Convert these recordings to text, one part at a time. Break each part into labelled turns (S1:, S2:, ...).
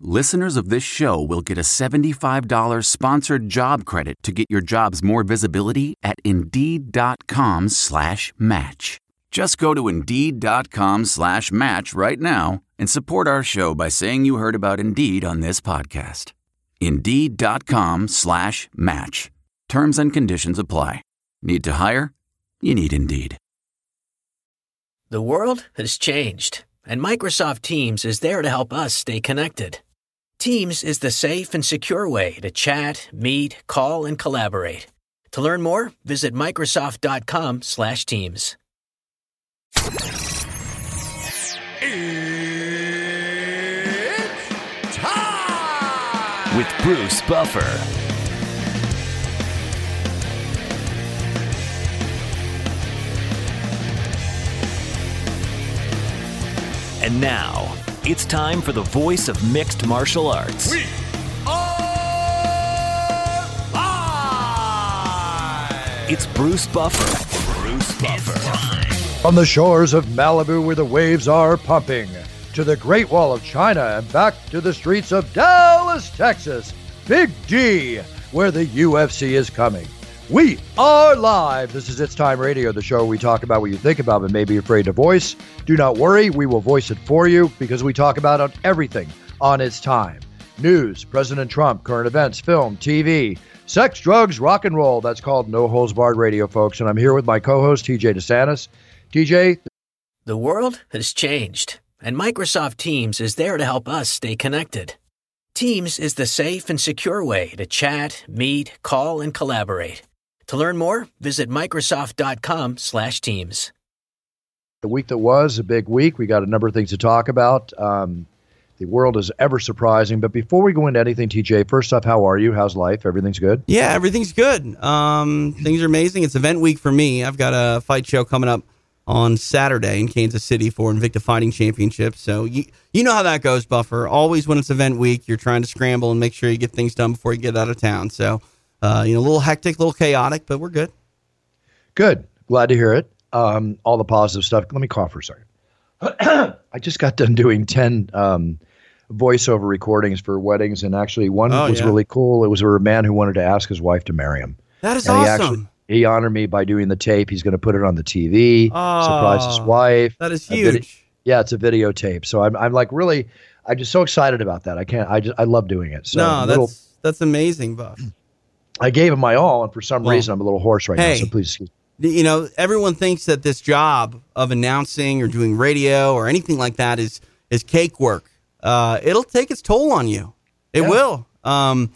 S1: listeners of this show will get a $75 sponsored job credit to get your jobs more visibility at Indeed.com slash match. Just go to Indeed.com slash match right now and support our show by saying you heard about Indeed on this podcast. Indeed.com slash match. Terms and conditions apply. Need to hire? You need Indeed.
S2: The world has changed, and Microsoft Teams is there to help us stay connected. Teams is the safe and secure way to chat, meet, call, and collaborate. To learn more, visit Microsoft.com slash Teams.
S3: with Bruce Buffer. And now, it's time for the voice of mixed martial arts.
S4: We are live!
S3: It's Bruce Buffer. Bruce Buffer.
S5: From the shores of Malibu where the waves are pumping, to the Great Wall of China, and back to the streets of Dallas, Texas, Big D, where the UFC is coming. We are live. This is It's Time Radio, the show we talk about what you think about but may be afraid to voice. Do not worry, we will voice it for you because we talk about everything on its time. News, President Trump, current events, film, TV, sex, drugs, rock and roll. That's called No Holds Barred Radio, folks. And I'm here with my co-host, TJ DeSantis. TJ,
S2: The world has changed, and Microsoft Teams is there to help us stay connected. Teams is the safe and secure way to chat, meet, call, and collaborate. To learn more, visit Microsoft.com slash Teams.
S5: the week that was a big week. We got a number of things to talk about. Um, the world is ever surprising. But before we go into anything, TJ, first off, how are you? How's life? Everything's good?
S6: Yeah, everything's good. Um, things are amazing. It's event week for me. I've got a fight show coming up on Saturday in Kansas City for Invicta Fighting Championship. So you you know how that goes, Buffer. Always when it's event week, you're trying to scramble and make sure you get things done before you get out of town. So uh, you know, a little hectic, a little chaotic, but we're good.
S5: Good. Glad to hear it. Um, all the positive stuff. Let me cough for a second. I just got done doing 10 um, voiceover recordings for weddings, and actually, one
S6: Oh,
S5: was
S6: yeah.
S5: really cool. It was a man who wanted to ask his wife to marry him.
S6: That is
S5: And he
S6: awesome.
S5: actually he honored me by doing the tape. He's going to put it on the TV, surprise his
S6: Oh,
S5: wife.
S6: that is
S5: A vid-
S6: huge.
S5: yeah, it's a videotape. So I'm, I'm like really, I'm just so excited about that. I can't, I just, I love doing it. So
S6: no,
S5: a little,
S6: that's that's amazing, Buff.
S5: I gave him my all, and for some
S6: Well,
S5: reason I'm a little hoarse right
S6: hey.
S5: now. So please excuse. me.
S6: you know, everyone thinks that this job of announcing or doing radio or anything like that is is cake work. Uh, it'll take its toll on you. It
S5: Yeah.
S6: will. Um,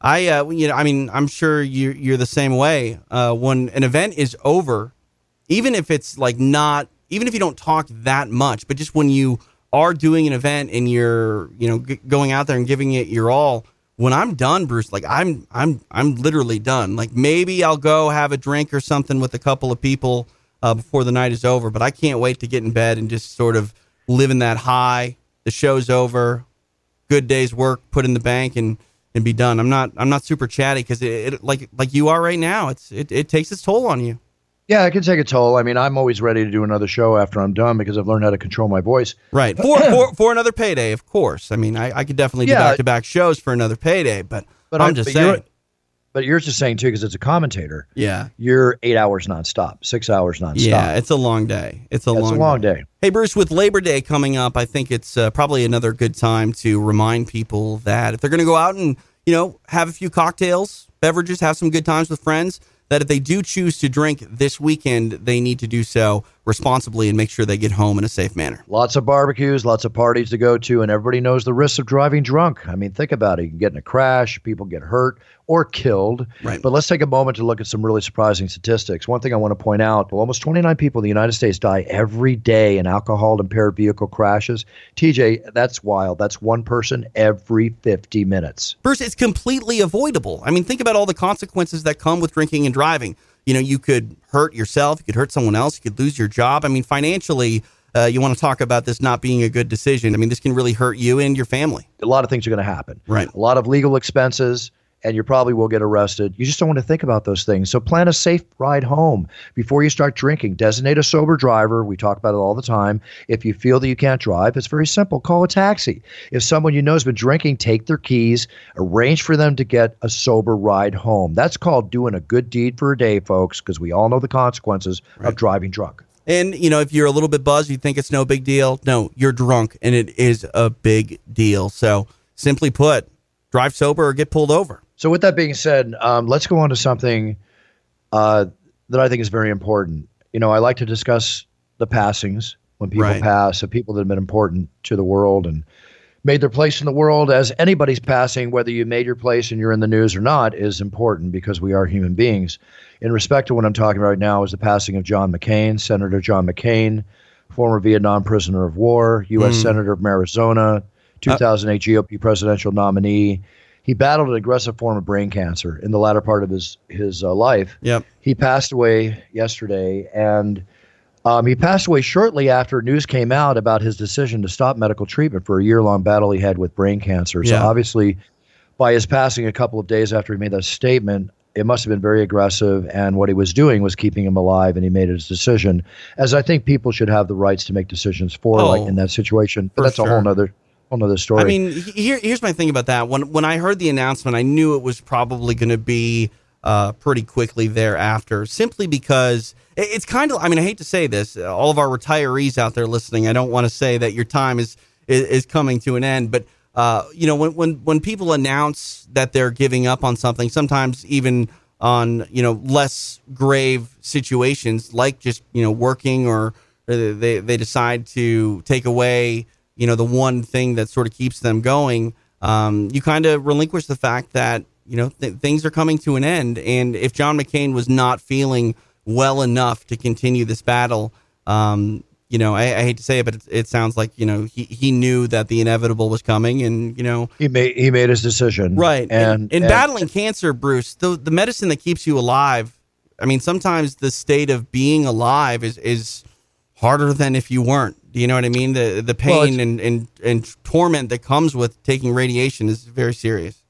S6: I, uh, you know, I mean, I'm sure you you're the same way. Uh, when an event is over, even if it's like not, even if you don't talk that much, but just when you are doing an event and you're, you know, g- going out there and giving it your all. When I'm done, Bruce, like I'm, I'm, I'm literally done. Like maybe I'll go have a drink or something with a couple of people uh, before the night is over, but I can't wait to get in bed and just sort of live in that high. The show's over, good day's work put in the bank, and and be done. I'm not, I'm not super chatty because it, it, like, like you are right now. It's, it, it takes its toll on you.
S5: Yeah, it can take a toll. I mean, I'm always ready to do another show after I'm done because I've learned how to control my voice.
S6: Right. For, for, for another payday, of course. I mean, I, I could definitely do
S5: Yeah.
S6: back to back shows for another payday, but,
S5: But
S6: I'm
S5: I-
S6: just
S5: but you're-
S6: saying.
S5: But you're just saying too, because it's a commentator.
S6: Yeah.
S5: You're eight hours nonstop, six hours nonstop.
S6: Yeah, it's a long day. It's a
S5: It's
S6: long
S5: a long day.
S6: Hey, Bruce, with Labor Day coming up, I think it's uh, probably another good time to remind people that if they're going to go out and, you know, have a few cocktails, beverages, have some good times with friends, that if they do choose to drink this weekend, they need to do so responsibly and make sure they get home in a safe manner.
S5: Lots of barbecues, lots of parties to go to, and everybody knows the risks of driving drunk. I mean, think about it. You can get in a crash, people get hurt or killed.
S6: Right.
S5: But let's take a moment to look at some really surprising statistics. One thing I want to point out almost 29 people in the United States die every day in alcohol impaired vehicle crashes. TJ, that's wild. That's one person every 50 minutes.
S6: Bruce, it's completely avoidable. I mean, think about all the consequences that come with drinking and driving. You know, you could hurt yourself, you could hurt someone else, you could lose your job. I mean, financially, uh, you want to talk about this not being a good decision. I mean, this can really hurt you and your family.
S5: A lot of things are going to happen.
S6: Right.
S5: A lot of legal expenses, and you probably will get arrested. You just don't want to think about those things. So plan a safe ride home before you start drinking. Designate a sober driver. We talk about it all the time. If you feel that you can't drive, it's very simple. Call a taxi. If someone you know has been drinking, take their keys, arrange for them to get a sober ride home. That's called doing a good deed for a day, folks, because we all know the consequences of driving drunk.
S6: And, you know, if you're a little bit buzzed, you think it's no big deal. No, you're drunk, and it is a big deal. So, simply put, drive sober or get pulled over.
S5: So, with that being said, um, let's go on to something uh, that I think is very important. You know, I like to discuss the passings when people
S6: Right.
S5: pass, of people that have been important to the world and made their place in the world. As anybody's passing, whether you made your place and you're in the news or not, is important because we are human beings. In respect to what I'm talking about right now, is the passing of John McCain, Senator John McCain, former Vietnam prisoner of war, U.S. Senator from Arizona, 2008 GOP presidential nominee. He battled an aggressive form of brain cancer in the latter part of his his uh, life.
S6: Yep.
S5: He passed away yesterday, and um, he passed away shortly after news came out about his decision to stop medical treatment for a year long battle he had with brain cancer. So
S6: Yeah.
S5: obviously, by his passing a couple of days after he made that statement, it must have been very aggressive. And what he was doing was keeping him alive, and he made his decision. As I think people should have the rights to make decisions for,
S6: Oh,
S5: like in that situation. But that's a whole nother whole nother story.
S6: I mean, here, here's my thing about that. When when I heard the announcement, I knew it was probably going to be uh, pretty quickly thereafter, simply because it- it's kind of. I mean, I hate to say this, uh, all of our retirees out there listening. I don't want to say that your time is is, is coming to an end, but uh, you know, when when when people announce that they're giving up on something, sometimes even on you know less grave situations like just you know working or or they they decide to take away you know the one thing that sort of keeps them going um, you kind of relinquish the fact that you know th- things are coming to an end and if john mccain was not feeling well enough to continue this battle um, you know I, I hate to say it but it, it sounds like you know he, he knew that the inevitable was coming and you know
S5: he made he made his decision.
S6: Right.
S5: And
S6: in
S5: and-
S6: battling cancer, Bruce, the the medicine that keeps you alive. I mean, sometimes the state of being alive is is harder than if you weren't. Do you know what I mean? The the pain
S5: it's-
S6: and, and and torment that comes with taking radiation is very serious.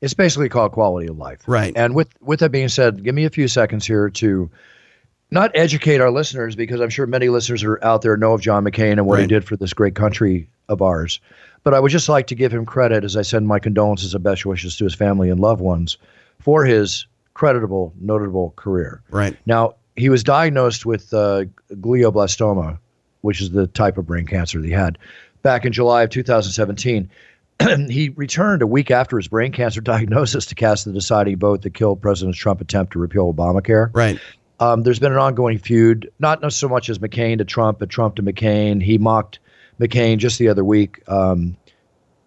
S5: it's basically called quality of life.
S6: Right.
S5: And with with that being said, give me a few seconds here to not educate our listeners because I'm sure many listeners are out there know of John McCain and what he did for this great country of ours. But I would just like to give him credit as I send my condolences and best wishes to his family and loved ones for his creditable, notable career.
S6: Right.
S5: Now, he was diagnosed with uh, glioblastoma, which is the type of brain cancer that he had, back in July of 2017. he returned a week after his brain cancer diagnosis to cast the deciding vote that killed President Trump's attempt to repeal Obamacare.
S6: Right.
S5: Um, there's been an ongoing feud, not not so much as McCain to Trump, but Trump to McCain. He mocked McCain just the other week, um,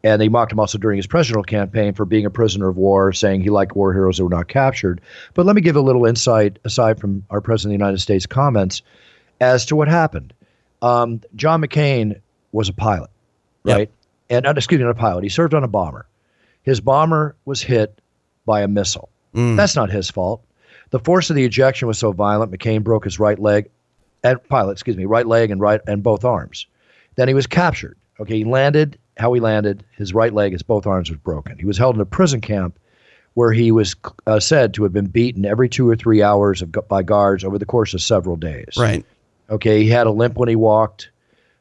S5: and they mocked him also during his presidential campaign for being a prisoner of war, saying he liked war heroes that were not captured. But let me give a little insight, aside from our president of the United States comments, as to what happened. Um, John McCain was a pilot,
S6: Yep.
S5: right? And uh, excuse me, not a pilot. He served on a bomber. His bomber was hit by a missile. That's not his fault. The force of the ejection was so violent, McCain broke his right leg, and pilot, excuse me, right leg and right and both arms. Then he was captured. Okay, he landed. How he landed, his right leg, his both arms was broken. He was held in a prison camp where he was uh, said to have been beaten every two or three hours of, by guards over the course of several days.
S6: Right.
S5: Okay, he had a limp when he walked,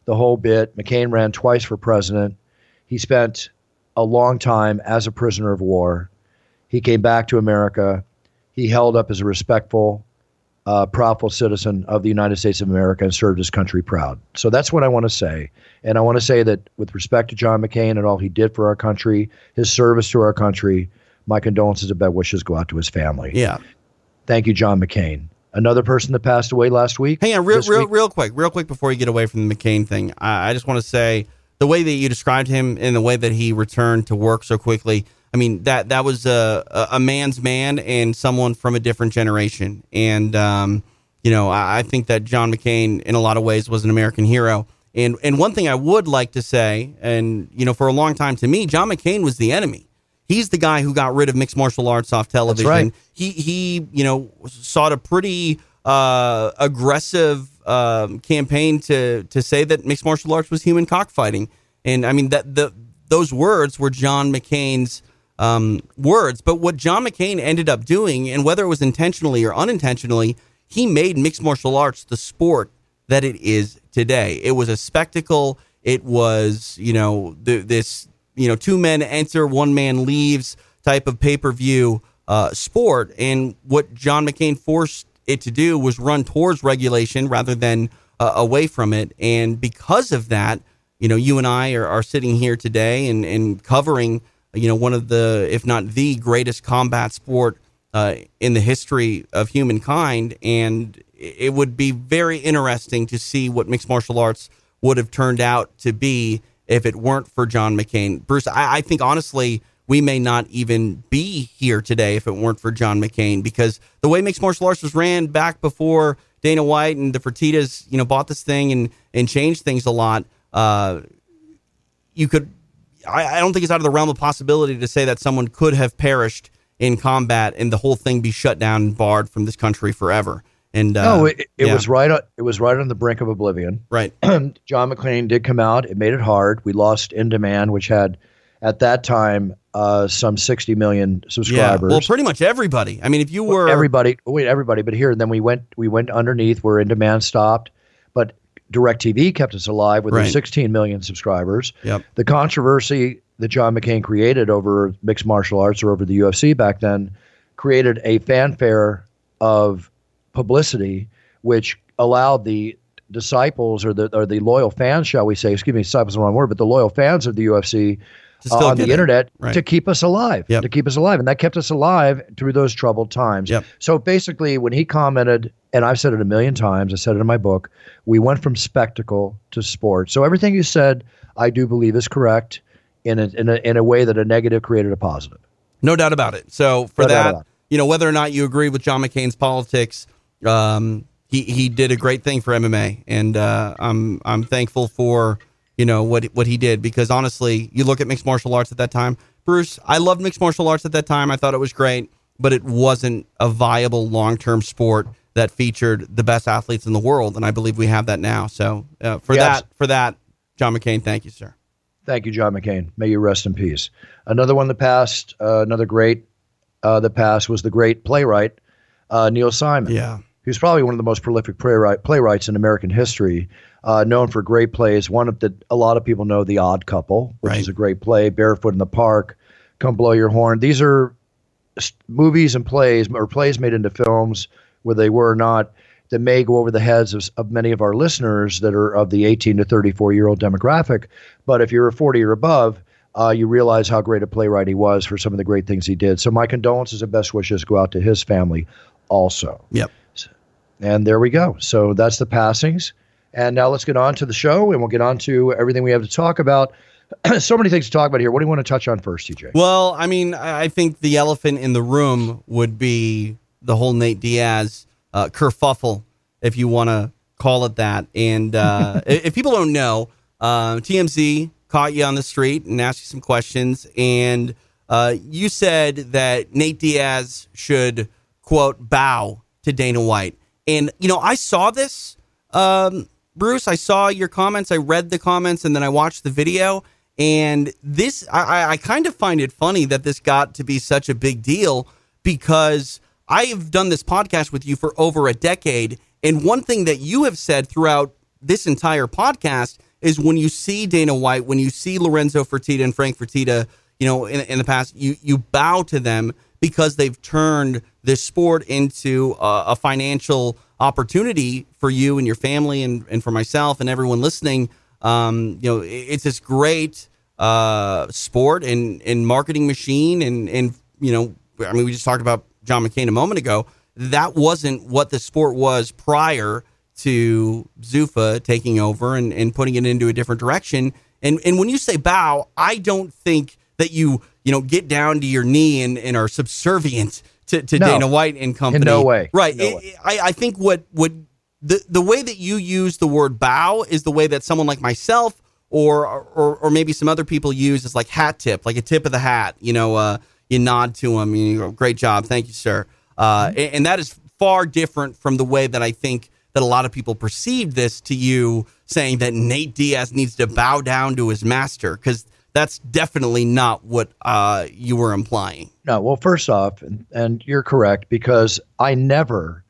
S5: the whole bit. McCain ran twice for president. He spent a long time as a prisoner of war. He came back to America. He held up as a respectful, uh, proudful citizen of the United States of America and served his country proud. So that's what I want to say. And I want to say that with respect to John McCain and all he did for our country, his service to our country, my condolences and best wishes go out to his family.
S6: Yeah.
S5: Thank you, John McCain. Another person that passed away last week.
S6: Hang on, real, real,
S5: week-
S6: real quick, real quick before you get away from the McCain thing. I, I just want to say the way that you described him and the way that he returned to work so quickly. I mean that that was a a, man's man and someone from a different generation. And um, you know, I, I think that John McCain, in a lot of ways, was an American hero. And and one thing I would like to say, and you know, for a long time to me, John McCain was the enemy. He's the guy who got rid of mixed martial arts off television.
S5: right.
S6: He he, you know, sought a pretty uh, aggressive um, campaign to to say that mixed martial arts was human cockfighting, and I mean that the those words were John McCain's um, words. But what John McCain ended up doing, and whether it was intentionally or unintentionally, he made mixed martial arts the sport that it is today. It was a spectacle. It was, you know, th- this, you know, two men enter, one man leaves type of pay per view uh, sport. And what John McCain forced it to do was run towards regulation rather than uh, away from it. And because of that, you know, you and I are, are sitting here today and, and covering, you know, one of the, if not the greatest combat sport uh, in the history of humankind. And it would be very interesting to see what mixed martial arts would have turned out to be if it weren't for John McCain. Bruce, I, I think honestly, we may not even be here today if it weren't for John McCain because the way mixed martial arts was ran back before Dana White and the Fertitas, you know, bought this thing and and changed things a lot. Uh, you could, I, I don't think it's out of the realm of possibility to say that someone could have perished in combat and the whole thing be shut down and barred from this country forever. And uh,
S5: no, it, it
S6: yeah.
S5: was right. On, it was right on the brink of oblivion.
S6: right.
S5: John McCain did come out. It made it hard. We lost In Demand, which had at that time uh, some 60 million subscribers. Yeah.
S6: Well, pretty much everybody. I mean, if you were
S5: everybody, wait, everybody. But here, then we went. We went underneath where In Demand stopped, but DirecTV kept us alive with
S6: Right.
S5: 16 million subscribers.
S6: Yep.
S5: The controversy that John McCain created over mixed martial arts or over the UFC back then created a fanfare of publicity, which allowed the disciples or the or the loyal fans, shall we say, excuse me, disciples is the wrong word, but the loyal fans of the UFC uh, on the
S6: it.
S5: internet
S6: Right.
S5: to keep us alive,
S6: Yep.
S5: to keep us alive, and that kept us alive through those troubled times.
S6: Yep.
S5: So basically, when he commented, and I've said it a million times, I said it in my book, we went from spectacle to sport. So everything you said, I do believe is correct in a, in a, in a way that a negative created a positive.
S6: No doubt about it. So for
S5: No
S6: that, you know, whether or not you agree with John McCain's politics, um, he he did a great thing for MMA, and uh, I'm I'm thankful for you know what what he did because honestly, you look at mixed martial arts at that time, Bruce. I loved mixed martial arts at that time. I thought it was great, but it wasn't a viable long term sport that featured the best athletes in the world, and I believe we have that now. So uh, for
S5: Yes.
S6: that, for that, John McCain, thank you, sir.
S5: Thank you, John McCain. May you rest in peace. Another one that passed, uh, another great uh, that passed was the great playwright uh, Neil Simon.
S6: Yeah.
S5: He was probably one of the most prolific playwright, playwrights in American history, uh, known for great plays. One of the a lot of people know, The Odd Couple, which
S6: Right.
S5: is a great play. Barefoot in the Park, Come Blow Your Horn. These are movies and plays, or plays made into films, where they were or not, that may go over the heads of, of many of our listeners that are of the 18 to 34 year old demographic. But if you're a 40 or above, uh, you realize how great a playwright he was for some of the great things he did. So my condolences and best wishes go out to his family also.
S6: Yep.
S5: And there we go. So that's the passings. And now let's get on to the show and we'll get on to everything we have to talk about. so many things to talk about here. What do you want to touch on first, TJ?
S6: Well, I mean, I think the elephant in the room would be the whole Nate Diaz uh, kerfuffle, if you want to call it that. And uh, if if people don't know, uh, TMZ caught you on the street and asked you some questions, and uh, you said that Nate Diaz should quote bow to Dana White. And you know, I saw this, um, Bruce. I saw your comments. I read the comments, and then I watched the video. And this, I, I- kind of find it funny that this got to be such a big deal because I have done this podcast with you for over a decade. And one thing that you have said throughout this entire podcast is when you see Dana White, when you see Lorenzo Fertitta and Frank Fertitta, you know, in, in the past, you, you bow to them because they've turned this sport into a, a financial opportunity for you and your family and, and for myself and everyone listening. Um, you know, it- it's this great uh, sport and, and marketing machine. And, and, you know, I mean, we just talked about John McCain a moment ago. That wasn't what the sport was prior to Zuffa taking over and, and putting it into a different direction. And and when you say bow, I don't think that you you know get down to your knee and, and are subservient to, to
S5: No.
S6: Dana White and company.
S5: no way.
S6: Right.
S5: No
S6: It-
S5: way.
S6: I, I think what what the the way that you use the word bow is the way that someone like myself or, or or maybe some other people use is like hat tip, like a tip of the hat. You know, uh, you nod to him, you go, "Great job, thank you, sir." Uh, and, and that is far different from the way that I think that a lot of people perceived this to you, saying that Nate Diaz needs to bow down to his master because that's definitely not what uh, you were implying.
S5: No, well, first off, and, and you're correct because I never,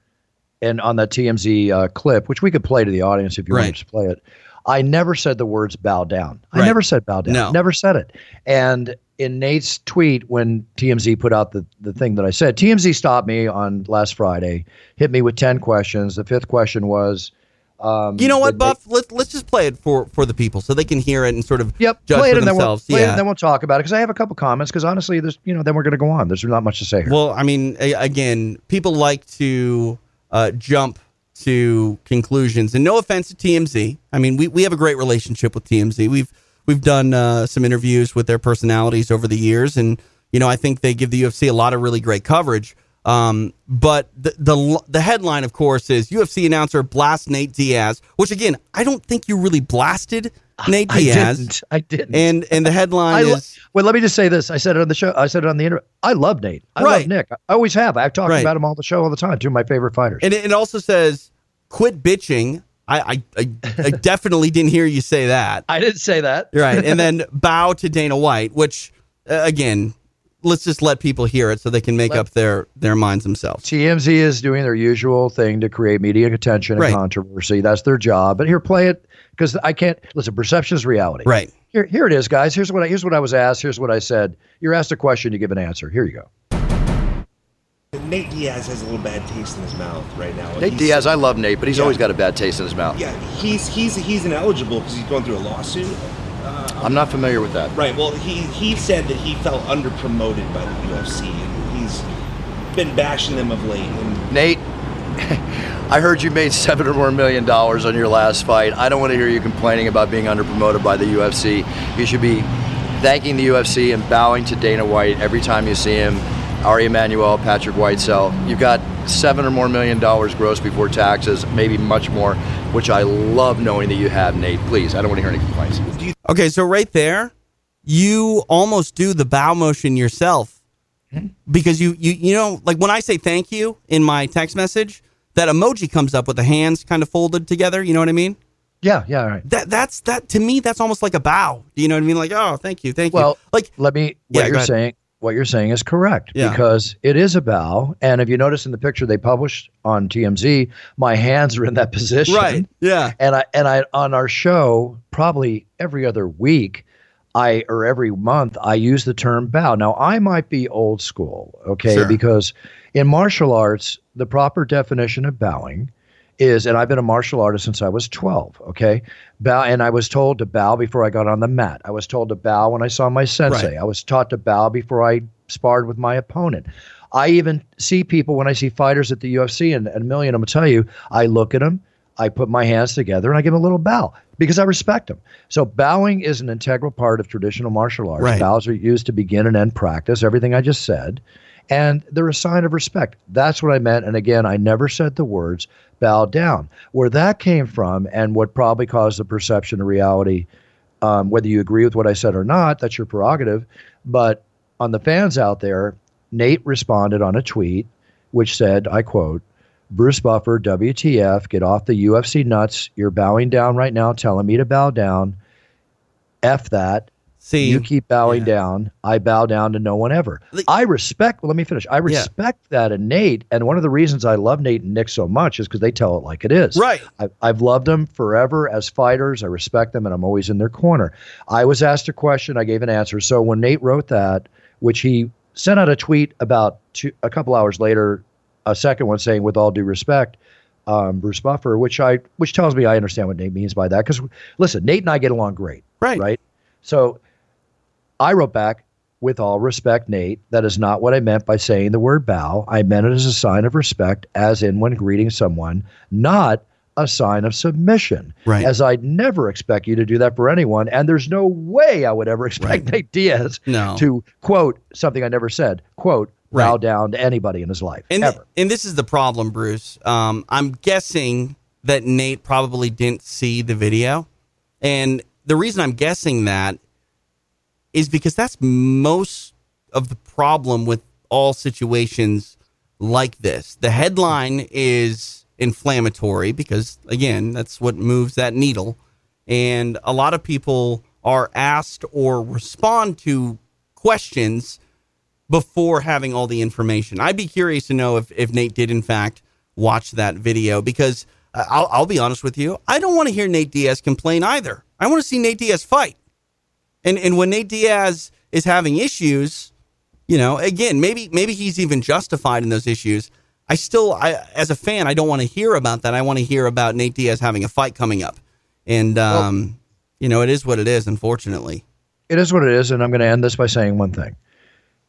S5: and on that TMZ uh, clip, which we could play to the audience if you
S6: Right.
S5: want to play it, I never said the words bow down. I
S6: Right.
S5: never said bow down.
S6: No.
S5: Never said it. And in Nate's tweet, when TMZ put out the, the thing that I said, TMZ stopped me on last Friday, hit me with 10 questions. The fifth question was, um,
S6: You know what,
S5: did
S6: Buff? Let's let's just play it for for the people so they can hear it and sort of
S5: Yep,
S6: judge
S5: play
S6: for
S5: it and then we'll,
S6: themselves.
S5: play it and then we'll talk about it because I have a couple comments. Because honestly, there's you know then we're going to go on. There's not much to say here.
S6: Well, I mean, a- again, people like to uh, jump to conclusions, and no offense to TMZ. I mean, we, we have a great relationship with TMZ. We've we've done uh, some interviews with their personalities over the years, and you know, I think they give the UFC a lot of really great coverage. Um, but the, the the headline, of course, is UFC announcer blast Nate Diaz, which again, I don't think you really blasted Nate
S5: I
S6: Diaz.
S5: didn't. I didn't.
S6: And and the headline
S5: I
S6: is
S5: well, let me just say this. I said it on the show. I said it on the interview. I love Nate. I
S6: Right.
S5: love Nick. I always have. I've talked
S6: Right.
S5: about him all the show all the time. Two of my favorite fighters.
S6: And it, it also says, "Quit bitching." I, I, I, I definitely didn't hear you say that.
S5: I didn't say that.
S6: Right, and then bow to Dana White, which uh, again, let's just let people hear it so they can make
S5: Let-
S6: up their their minds themselves.
S5: TMZ is doing their usual thing to create media attention and
S6: Right.
S5: controversy. That's their job. But here, play it because I can't listen. Perception is reality.
S6: Right.
S5: Here, here it is, guys. Here's what I, here's what I was asked. Here's what I said. You're asked a question, you give an answer. Here you go.
S4: Nate Diaz has a little bad taste in his mouth right now.
S7: Nate
S4: He's-
S7: Diaz, I love Nate, but he's
S4: Yeah.
S7: always got a bad taste in his mouth.
S4: Yeah, he's he's he's ineligible because he's going through a lawsuit.
S7: I'm not familiar with that.
S4: Right. Well, he he said that he felt under promoted by the UFC, and he's been bashing them of late. And
S7: Nate, I heard you made seven or more million dollars on your last fight. I don't want to hear you complaining about being underpromoted by the UFC. You should be thanking the UFC and bowing to Dana White every time you see him. Ari Emanuel, Patrick Whitesell. You've got seven or more million dollars gross before taxes, maybe much more, which I love knowing that you have, Nate. Please, I don't want to hear any complaints.
S6: Okay, so right there, you almost do the bow motion yourself hmm? because you you you know like when I say thank you in my text message, that emoji comes up with the hands kind of folded together. You know what I mean?
S5: Yeah, yeah, all right.
S6: That that's that to me. That's almost like a bow. Do you know what I mean? Like oh, thank you, thank
S5: Well,
S6: you. Like
S5: let me.
S6: Yeah,
S5: What
S6: go
S5: you're
S6: ahead.
S5: saying, what you're saying is correct
S6: Yeah.
S5: because it is a bow. And if you notice in the picture they published on TMZ, my hands are in that position.
S6: right, yeah,
S5: And I and I on our show probably every other week, I or every month I use the term bow. Now I might be old school, okay,
S6: Sure.
S5: because in martial arts the proper definition of bowing is, and I've been a martial artist since I was 12. Okay, bow, and I was told to bow before I got on the mat. I was told to bow when I saw my sensei.
S6: Right.
S5: I was taught to bow before I sparred with my opponent. I even see people when I see fighters at the UFC, and, and a million of them will tell you, I look at them, I put my hands together, and I give them a little bow because I respect them. So bowing is an integral part of traditional martial arts.
S6: Right.
S5: Bows are used to begin and end practice. Everything I just said and they're a sign of respect. That's what I meant. And again, I never said the words bow down. Where that came from, and what probably caused the perception of reality, um, whether you agree with what I said or not, that's your prerogative. But on the fans out there, Nate responded on a tweet which said, I quote, Bruce Buffer, WTF, get off the UFC nuts. You're bowing down right now, telling me to bow down. F that.
S6: See,
S5: You keep bowing
S6: yeah.
S5: down. I bow down to no one ever.
S6: Like-
S5: I respect. Well, let me finish. I respect that in Nate, and one of the reasons I love Nate and Nick so much is because they tell it like it is.
S6: Right.
S5: I, I've loved them forever as fighters. I respect them, and I'm always in their corner. I was asked a question. I gave an answer. So when Nate wrote that, which he sent out a tweet about two, a couple hours later, a second one saying, "With all due respect." Um, Bruce Buffer, which I, which tells me I understand what Nate means by that. Because listen, Nate and I get along great
S6: right,
S5: right? So I wrote back, with all respect, Nate, that is not what I meant by saying the word bow. I meant it as a sign of respect, as in when greeting someone, not a sign of submission.
S6: Right.
S5: As I'd never expect you to do that for anyone. And there's no way I would ever expect
S6: Right.
S5: Nate Diaz
S6: No.
S5: to quote something I never said, quote, bow
S6: Right.
S5: down to anybody in his life.
S6: And
S5: ever.
S6: and this is the problem, Bruce. Um, I'm guessing that Nate probably didn't see the video, and the reason I'm guessing that is because that's most of the problem with all situations like this. The headline is inflammatory because, again, that's what moves that needle. And a lot of people are asked or respond to questions before having all the information. I'd be curious to know if, if Nate did, in fact, watch that video because uh, I'll, I'll be honest with you. I don't want to hear Nate Diaz complain either. I want to see Nate Diaz fight. And, and when Nate Diaz is having issues, you know, again, maybe maybe he's even justified in those issues. I still, I, as a fan, I don't want to hear about that. I want to hear about Nate Diaz having a fight coming up, and um, well, you know, it is what it is. Unfortunately,
S5: it is what it is. And I'm going to end this by saying one thing,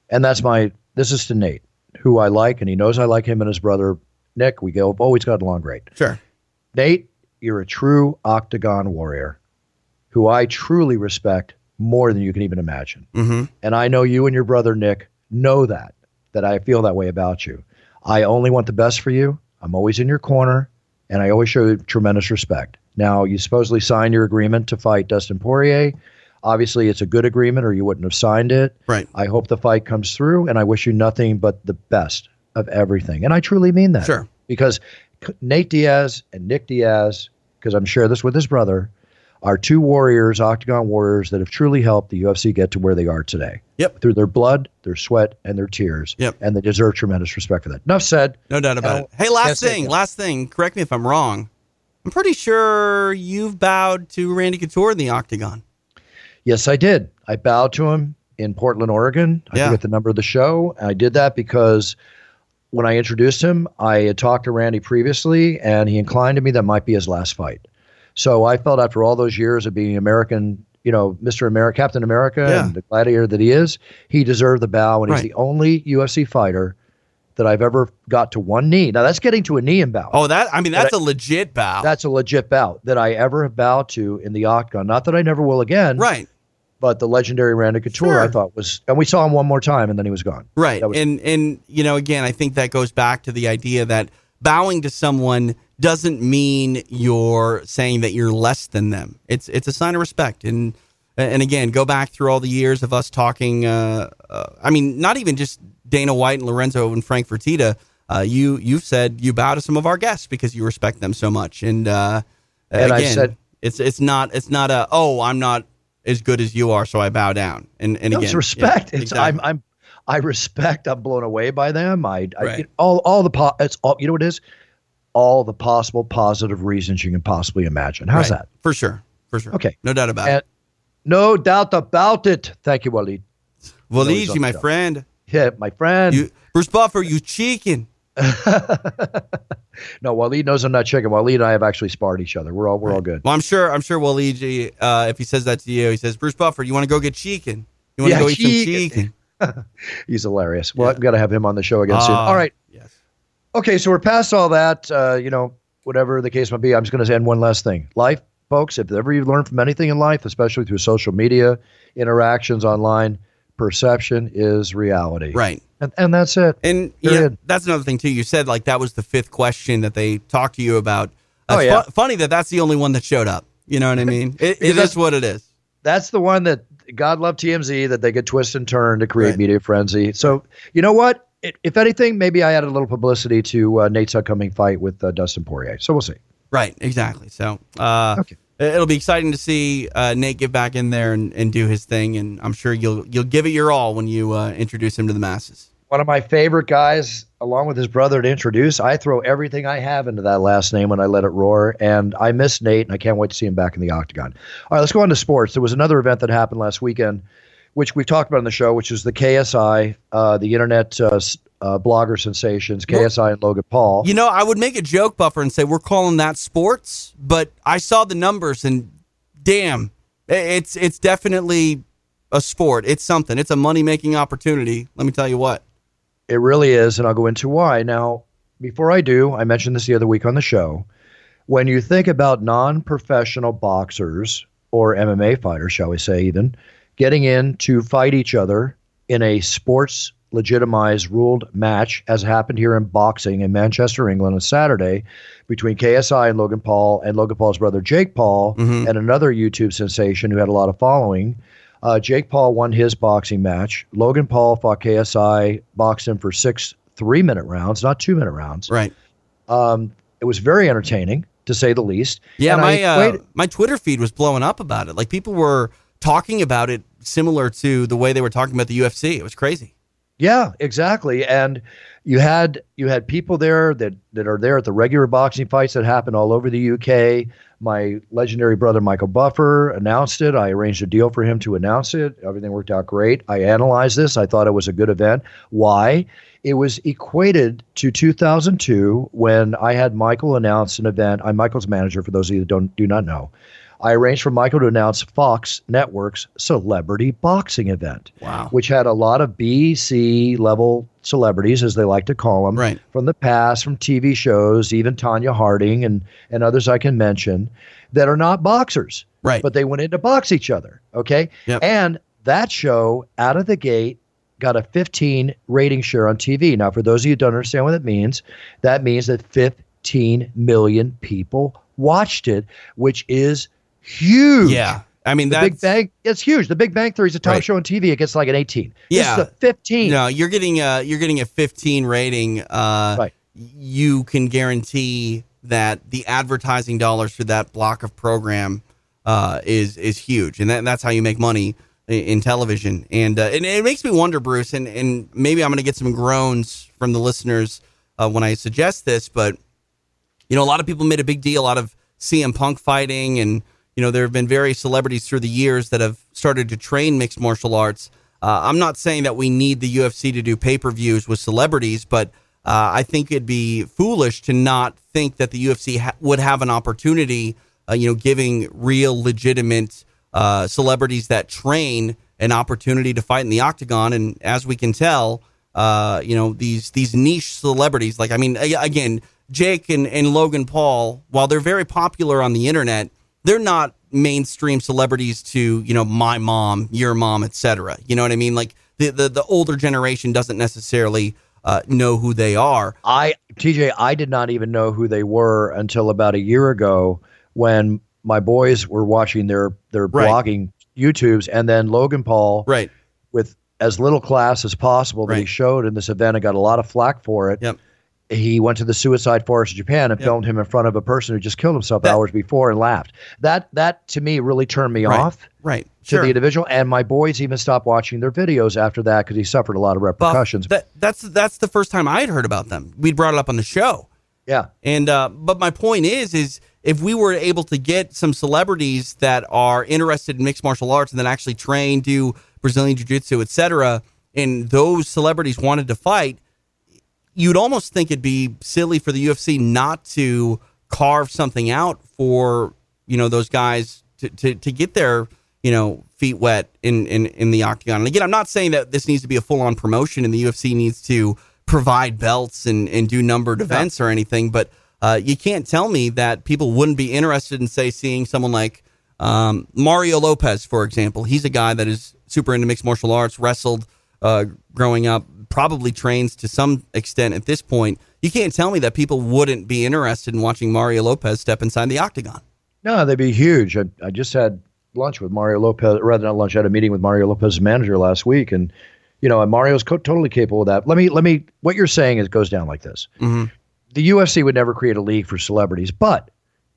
S5: and that's my. This is to Nate, who I like, and he knows I like him and his brother Nick. We go always got along great.
S6: Sure,
S5: Nate, you're a true octagon warrior, who I truly respect more than you can even imagine.
S6: Mm-hmm.
S5: And I know you and your brother Nick know that, that I feel that way about you. I only want the best for you. I'm always in your corner, and I always show you tremendous respect. Now, you supposedly signed your agreement to fight Dustin Poirier. Obviously, it's a good agreement, or you wouldn't have signed it.
S6: Right.
S5: I hope the fight comes through, and I wish you nothing but the best of everything. And I truly mean that.
S6: Sure.
S5: Because Nate Diaz and Nick Diaz, because I'm sure this with his brother, are two warriors, octagon warriors, that have truly helped the UFC get to where they are today.
S6: Yep.
S5: Through their blood, their sweat, and their tears.
S6: Yep.
S5: And they deserve tremendous respect for that. Enough said.
S6: No doubt about it. Hey, last thing, it, last thing. Correct me if I'm wrong. I'm pretty sure you've bowed to Randy Couture in the octagon.
S5: Yes, I did. I bowed to him in Portland, Oregon. I
S6: yeah.
S5: forget the number of the show. I did that because when I introduced him, I had talked to Randy previously, and he inclined to me that might be his last fight. So I felt after all those years of being American, you know, Mr. America, Captain America,
S6: yeah.
S5: and the gladiator that he is, he deserved the bow, and
S6: right.
S5: he's the only UFC fighter that I've ever got to one knee. Now that's getting to a knee and bow.
S6: Oh, that I mean that's a legit bow.
S5: That's a legit bow that I ever have bowed to in the octagon. Not that I never will again.
S6: Right.
S5: But the legendary Randy Couture,
S6: sure.
S5: I thought was, and we saw him one more time, and then he was gone.
S6: Right.
S5: Was,
S6: and and you know, again, I think that goes back to the idea that bowing to someone doesn't mean you're saying that you're less than them. It's it's a sign of respect. And and again, go back through all the years of us talking. Uh, uh, I mean, not even just Dana White and Lorenzo and Frank Fertitta. Uh, you you've said you bow to some of our guests because you respect them so much. And uh,
S5: and
S6: again,
S5: I said
S6: it's it's not it's not a oh I'm not as good as you are so I bow down. And and
S5: no,
S6: again,
S5: it's respect.
S6: Yeah,
S5: it's
S6: exactly.
S5: I'm I'm I respect. I'm blown away by them. I, I
S6: Right.
S5: all all the po- it's all you know what it is all the possible positive reasons you can possibly imagine. How's
S6: Right.
S5: that?
S6: For sure. For sure.
S5: Okay.
S6: No doubt about
S5: And
S6: it.
S5: no doubt about it. Thank you, Waleed.
S6: Waliji,
S5: on
S6: my friend.
S5: Yeah, my friend.
S6: You, Bruce Buffer, you cheeking.
S5: no, Waleed knows I'm not chicken. Waleed and I have actually sparred each other. We're all we're all good.
S6: Well, I'm sure. I'm sure Waliji, uh, if he says that to you, he says, "Bruce Buffer, you want to go get cheeking? You want to
S5: Yeah,
S6: go eat some
S5: cheeking."
S6: cheeking?"
S5: He's hilarious. Well,
S6: Yeah.
S5: I've got to have him on the show again soon.
S6: Ah,
S5: All right.
S6: Yes.
S5: Okay, so we're past all that. Uh, you know, whatever the case might be, I'm just going to end one last thing. Life, folks, if ever you learn from anything in life, especially through social media interactions online, perception is reality.
S6: Right.
S5: And, and that's it.
S6: And yeah, that's another thing too. You said like that was the fifth question that they talked to you about.
S5: Oh, yeah.
S6: fu- funny that that's the only one that showed up. You know what I mean? It, it is what it is.
S5: That's the one that God love TMZ that they could twist and turn to create
S6: Right.
S5: media frenzy. So, you know what? If anything, maybe I added a little publicity to uh, Nate's upcoming fight with uh, Dustin Poirier. So we'll see.
S6: Right. Exactly. So uh,
S5: Okay.
S6: it'll be exciting to see uh, Nate get back in there and, and do his thing, and I'm sure you'll you'll give it your all when you uh, introduce him to the masses.
S5: one of my favorite guys, along with his brother, to introduce. I throw everything I have into that last name when I let it roar, and I miss Nate, and I can't wait to see him back in the octagon. All right, let's go on to sports. There was another event that happened last weekend, which we've talked about on the show, which is the KSI, uh, the internet uh, uh, blogger sensations, KSI and Logan Paul.
S6: You know, I would make a joke buffer and say we're calling that sports, but I saw the numbers and damn, it's it's definitely a sport. It's something. It's a money making opportunity. Let me tell you what.
S5: It really is, and I'll go into why. Now, before I do, I mentioned this the other week on the show. When you think about non professional boxers or MMA fighters, shall we say, even getting in to fight each other in a sports legitimized ruled match, as happened here in boxing in Manchester, England on Saturday, between KSI and Logan Paul and Logan Paul's brother Jake Paul
S6: Mhm.
S5: and another YouTube sensation who had a lot of following. Uh, Jake Paul won his boxing match. Logan Paul fought KSI, boxed him for six three minute rounds, not two minute rounds.
S6: Right.
S5: Um, it was very entertaining, to say the least.
S6: Yeah,
S5: And
S6: my uh, my Twitter feed was blowing up about it. Like people were talking about it similar to the way they were talking about the UFC. It was crazy.
S5: Yeah, exactly. And you had you had people there that that are there at the regular boxing fights that happen all over the UK. My legendary brother Michael Buffer announced it. I arranged a deal for him to announce it. Everything worked out great. I analyzed this. I thought it was a good event. Why? It was equated to 2002 when I had Michael announce an event. I'm Michael's manager. For those of you that don't do not know, I arranged for Michael to announce Fox Network's celebrity boxing event
S6: Wow.
S5: which had a lot of B, C level celebrities, as they like to call them,
S6: Right.
S5: from the past, from TV shows, even Tonya Harding and, and others I can mention, that are not boxers,
S6: Right.
S5: but they went in to box each other. Okay.
S6: Yep.
S5: And that show, out of the gate, got a 15 rating share on TV. Now, for those of you who don't understand what that means, that means that 15 million people watched it, which is huge.
S6: yeah. I mean
S5: The
S6: that's
S5: Big Bang, it's huge. The Big Bang Theory is a top
S6: Right.
S5: show on TV. It gets like an 18.
S6: Yeah.
S5: This is a 15.
S6: No, you're getting a you're getting a 15 rating. Uh,
S5: Right.
S6: You can guarantee that the advertising dollars for that block of program uh, is is huge, and that, that's how you make money in, in television. And, uh, and it makes me wonder, Bruce, and and maybe I'm going to get some groans from the listeners uh, when I suggest this, but you know, a lot of people made a big deal out of CM Punk fighting, and you know, there have been various celebrities through the years that have started to train mixed martial arts. Uh, I'm not saying that we need the UFC to do pay per views with celebrities, but uh, I think it'd be foolish to not think that the UFC ha- would have an opportunity, uh, you know, giving real, legitimate uh, celebrities that train an opportunity to fight in the octagon. And as we can tell, uh, you know, these these niche celebrities, like I mean, again, Jake and, and Logan Paul, while they're very popular on the internet, they're not mainstream celebrities to you know my mom, your mom, etc. You know what I mean? Like the the, the older generation doesn't necessarily uh, know who they are.
S5: I TJ, I did not even know who they were until about a year ago when my boys were watching their their
S6: Right.
S5: blogging YouTubes, and then Logan Paul,
S6: Right.
S5: with as little class as possible that he showed in this event, and got a lot of flack for it.
S6: Yep.
S5: He went to the suicide forest of Japan and
S6: Yep.
S5: filmed him in front of a person who just killed himself
S6: That-
S5: hours before and laughed. That that to me really turned me
S6: Right.
S5: off.
S6: Right.
S5: to
S6: Sure.
S5: the individual. And my boys even stopped watching their videos after that because he suffered a lot of repercussions.
S6: that, that's that's the first time I had heard about them. We brought it up on the show.
S5: yeah.
S6: And uh, but my point is, is if we were able to get some celebrities that are interested in mixed martial arts and then actually train, do Brazilian jiu jitsu, etc., and those celebrities wanted to fight, you'd almost think it'd be silly for the UFC not to carve something out for you know those guys to to, to get their you know feet wet in, in in the octagon. And again, I'm not saying that this needs to be a full on promotion and the UFC needs to provide belts and and do numbered events or anything, but uh, you can't tell me that people wouldn't be interested in say seeing someone like um, Mario Lopez, for example. He's a guy that is super into mixed martial arts, wrestled uh, growing up, probably trains to some extent at this point. You can't tell me that people wouldn't be interested in watching Mario Lopez step inside the octagon.
S5: No, they'd be huge. I, I just had lunch with Mario Lopez, rather not lunch. I had a meeting with Mario Lopez's manager last week, and you know, and Mario's co- totally capable of that. Let me, let me. What you're saying is goes down like this:
S6: Mhm.
S5: the UFC would never create a league for celebrities, but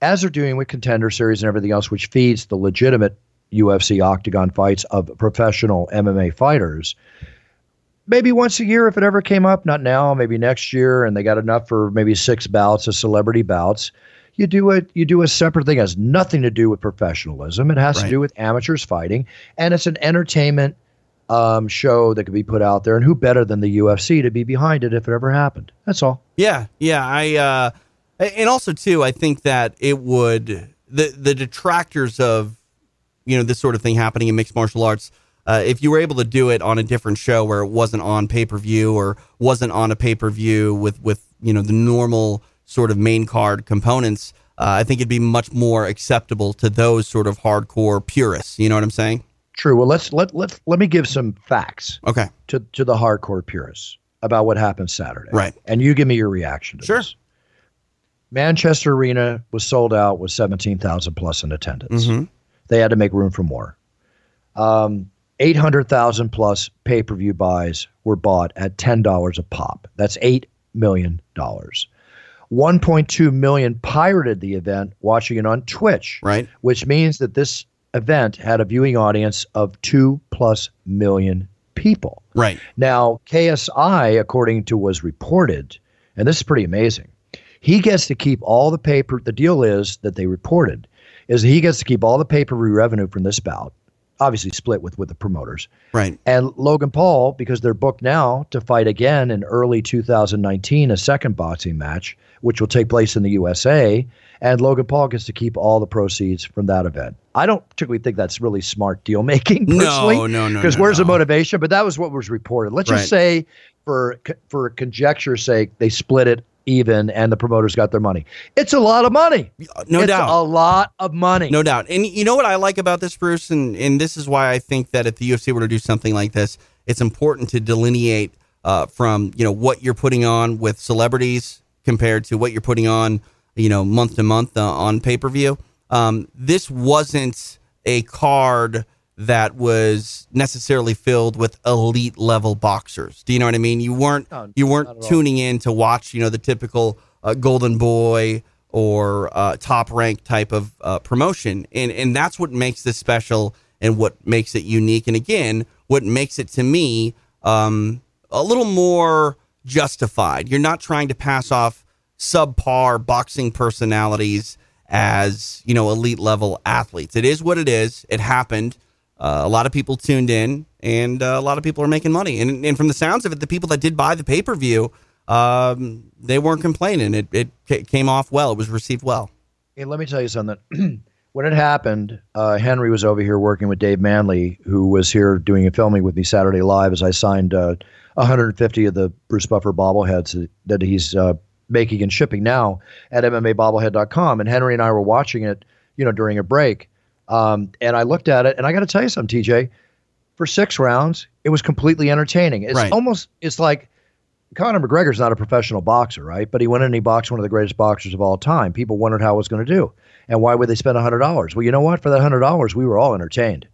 S5: as they're doing with Contender Series and everything else, which feeds the legitimate UFC octagon fights of professional MMA fighters. Maybe once a year, if it ever came up, not now, maybe next year, and they got enough for maybe six bouts of celebrity bouts. You do it. You do a separate thing. It has nothing to do with professionalism. It has
S6: Right.
S5: to do with amateurs fighting, and it's an entertainment um, show that could be put out there. And who better than the UFC to be behind it if it ever happened? That's all.
S6: Yeah, yeah. I uh, and also too, I think that it would the the detractors of you know this sort of thing happening in mixed martial arts. Uh, if you were able to do it on a different show where it wasn't on pay per view or wasn't on a pay per view with with you know the normal sort of main card components, uh, I think it'd be much more acceptable to those sort of hardcore purists. You know what I'm saying?
S5: True. Well, let's let let let me give some facts
S6: Okay.
S5: to to the hardcore purists about what happened Saturday.
S6: Right.
S5: And you give me your reaction to
S6: Sure.
S5: this. Manchester Arena was sold out with 17,000 plus in attendance.
S6: Mhm.
S5: They had to make room for more. Um, 800,000 plus pay per view buys were bought at $10 a pop. That's $8 million. 1.2 million pirated the event watching it on Twitch,
S6: Right.
S5: which means that this event had a viewing audience of 2 plus million people.
S6: Right.
S5: Now, KSI, according to was reported, and this is pretty amazing, he gets to keep all the paper. The deal is that they reported is he gets to keep all the pay per view revenue from this bout, obviously split with with the promoters.
S6: Right.
S5: And Logan Paul, because they're booked now to fight again in early 2019, a second boxing match, which will take place in the USA. And Logan Paul gets to keep all the proceeds from that event. I don't particularly think that's really smart deal making,
S6: No,
S5: personally.
S6: no, no, no.
S5: Because
S6: no,
S5: where's the motivation? But that was what was reported. Let's just say, for for conjecture's sake, they split it even, and the promoters got their money. It's a lot of money.
S6: No
S5: it's
S6: doubt.
S5: a lot of money.
S6: No doubt. And you know what I like about this, Bruce, and and this is why I think that if the UFC were to do something like this, it's important to delineate uh, from you know what you're putting on with celebrities compared to what you're putting on, you know, month to month uh, on pay per view. Um, this wasn't a card that was necessarily filled with elite level boxers. Do you know what I mean? You weren't
S5: No,
S6: you weren't
S5: all.
S6: tuning in to watch, you know, the typical uh, Golden Boy or uh, top rank type of uh, promotion, and and that's what makes this special and what makes it unique. And again, what makes it to me um, a little more justified. You're not trying to pass off subpar boxing personalities as you know elite level athletes. It is what it is. It happened. Uh, a lot of people tuned in, and uh, a lot of people are making money. And, and from the sounds of it, the people that did buy the pay per view, um, they weren't complaining. It it ca- came off well. It was received well.
S5: Hey, let me tell you something. when it happened, uh, Henry was over here working with Dave Manley, who was here doing a filming with me Saturday Live as I signed uh, 150 of the Bruce Buffer bobbleheads that- that he's uh, making and shipping now at MMAbobblehead.com. And Henry and I were watching it, you know, during a break. Um, and I looked at it, and I got to tell you something, TJ. For six rounds, it was completely entertaining. It's
S6: Right.
S5: almost, it's like Conor McGregor's not a professional boxer, right? But he went in and he boxed one of the greatest boxers of all time. People wondered how it was going to do. And why would they spend $100? Well, you know what? For that $100, we were all entertained.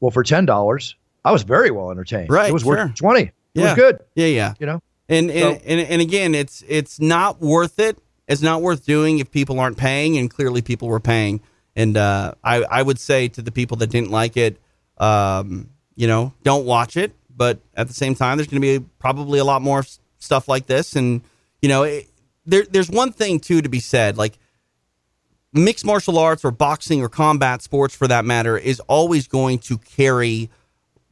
S5: Well, for $10, I was very well entertained.
S6: Right,
S5: It was
S6: sure.
S5: worth 20 It
S6: Yeah.
S5: was good,
S6: Yeah, yeah.
S5: you know?
S6: And and,
S5: So-
S6: and and again, it's it's not worth it. It's not worth doing if people aren't paying, and clearly people were paying. And uh, I I would say to the people that didn't like it, um, you know, don't watch it. But at the same time, there's going to be probably a lot more stuff like this. And you know, it, there there's one thing too to be said, like mixed martial arts or boxing or combat sports for that matter is always going to carry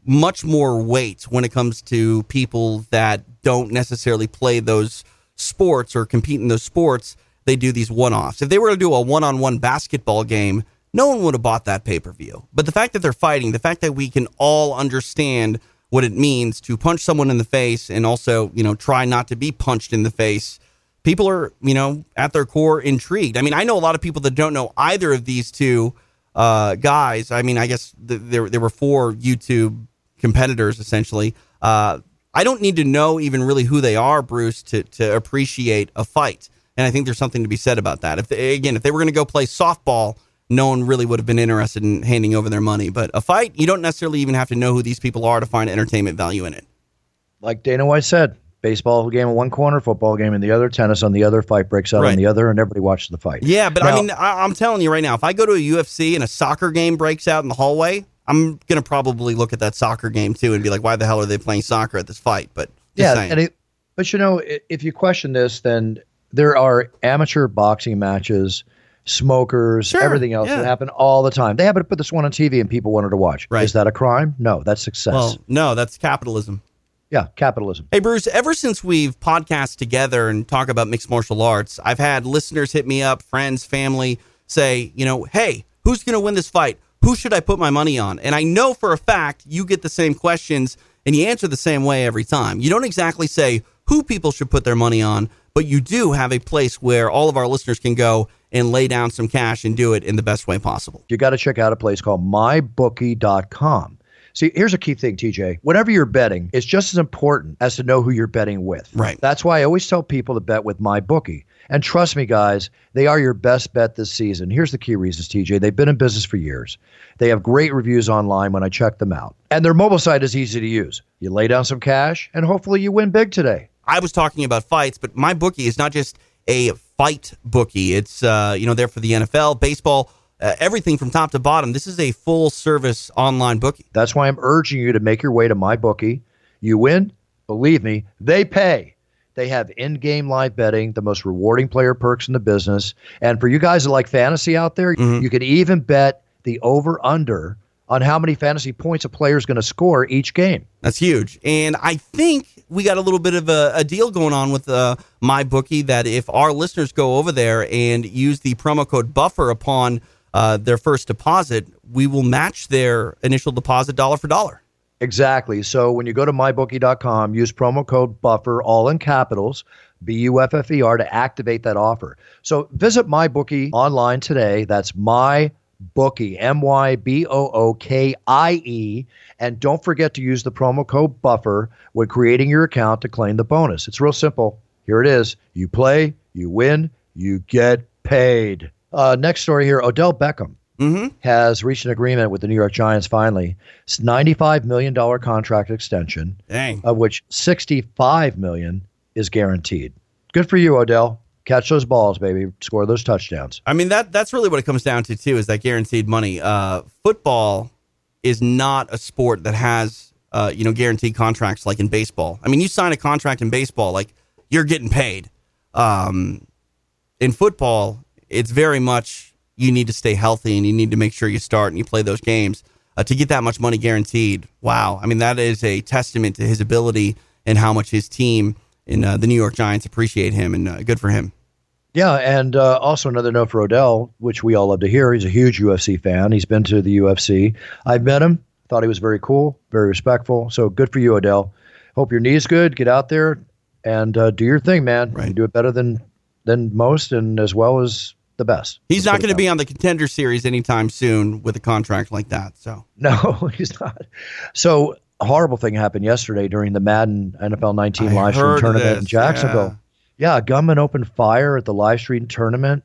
S6: much more weight when it comes to people that don't necessarily play those sports or compete in those sports. They do these one offs. If they were to do a one on one basketball game, no one would have bought that pay per view. But the fact that they're fighting, the fact that we can all understand what it means to punch someone in the face and also, you know, try not to be punched in the face, people are, you know, at their core intrigued. I mean, I know a lot of people that don't know either of these two uh, guys. I mean, I guess th- there there were four YouTube competitors essentially. Uh, I don't need to know even really who they are, Bruce, to to appreciate a fight. And I think there's something to be said about that. If they, again, if they were going to go play softball, no one really would have been interested in handing over their money. But a fight, you don't necessarily even have to know who these people are to find entertainment value in it.
S5: Like Dana White said, baseball game in one corner, football game in the other, tennis on the other, fight breaks out
S6: Right.
S5: on the other, and everybody watches the fight.
S6: Yeah, but I mean, I, I'm telling you right now, if I go to a UFC and a soccer game breaks out in the hallway, I'm gonna probably look at that soccer game too and be like, why the hell are they playing soccer at this fight? But
S5: yeah,
S6: saying.
S5: and it, but you know, if you question this, then there are amateur boxing matches, smokers,
S6: Sure,
S5: everything else
S6: yeah.
S5: that happen all the time. They happen to put this one on TV and people wanted to watch.
S6: Right.
S5: Is that a crime? No, that's success.
S6: well, no, that's capitalism.
S5: yeah, capitalism.
S6: Hey, Bruce, ever since we've podcast together and talk about mixed martial arts, I've had listeners hit me up, friends, family, say, you know, hey, who's going to win this fight? Who should I put my money on? And I know for a fact you get the same questions and you answer the same way every time. You don't exactly say who people should put their money on, but you do have a place where all of our listeners can go and lay down some cash and do it in the best way possible.
S5: You got to check out a place called mybookie.com. See, here's a key thing, TJ. Whenever you're betting, it's just as important as to know who you're betting with.
S6: Right.
S5: That's why I always tell people to bet with my bookie. And trust me, guys, they are your best bet this season. Here's the key reasons, TJ. They've been in business for years. They have great reviews online when I check them out. And their mobile site is easy to use. You lay down some cash, and hopefully you win big today.
S6: I was talking about fights, but my bookie is not just a fight bookie. It's uh, you know there for the NFL, baseball, uh, everything from top to bottom. This is a full service online bookie.
S5: That's why I'm urging you to make your way to my bookie. You win, believe me, they pay. They have in-game live betting, the most rewarding player perks in the business. And for you guys that like fantasy out there, you can even bet the over/under on how many fantasy points a player is going to score each game.
S6: That's huge. And I think we got a little bit of a, a deal going on with uh, my bookie that if our listeners go over there and use the promo code buffer upon uh, their first deposit, we will match their initial deposit dollar for dollar.
S5: Exactly. So when you go to mybookie.com, use promo code BUFFER, all in capitals, B U F F E R, to activate that offer. So visit MyBookie online today. That's MyBookie, M Y B O O K I E. And don't forget to use the promo code BUFFER when creating your account to claim the bonus. It's real simple. Here it is. You play, you win, you get paid. Uh, next story here Odell Beckham has reached an agreement with the New York Giants finally. It's $95 million contract extension,
S6: Dang.
S5: of which 65 million is guaranteed. Good for you, Odell. Catch those balls, baby. Score those touchdowns.
S6: I mean that that's really what it comes down to too is that guaranteed money. Uh, football is not a sport that has uh, you know guaranteed contracts like in baseball. I mean, you sign a contract in baseball, like you're getting paid. Um, in football, it's very much you need to stay healthy and you need to make sure you start and you play those games uh, to get that much money guaranteed. Wow, I mean that is a testament to his ability and how much his team and uh, the New York Giants appreciate him, and uh, good for him.
S5: Yeah, and uh, also another note for Odell, which we all love to hear. He's a huge UFC fan. He's been to the UFC. I've met him. Thought he was very cool, very respectful. So good for you, Odell. Hope your knee's good. Get out there and uh, do your thing, man.
S6: Right.
S5: You do it better than than most, and as well as the best.
S6: He's
S5: Let's
S6: not going to be on the contender series anytime soon with a contract like that. So
S5: No, he's not. So a horrible thing happened yesterday during the Madden NFL 19
S6: I
S5: live stream tournament in Jacksonville. Yeah. A gunman opened fire at the live stream tournament.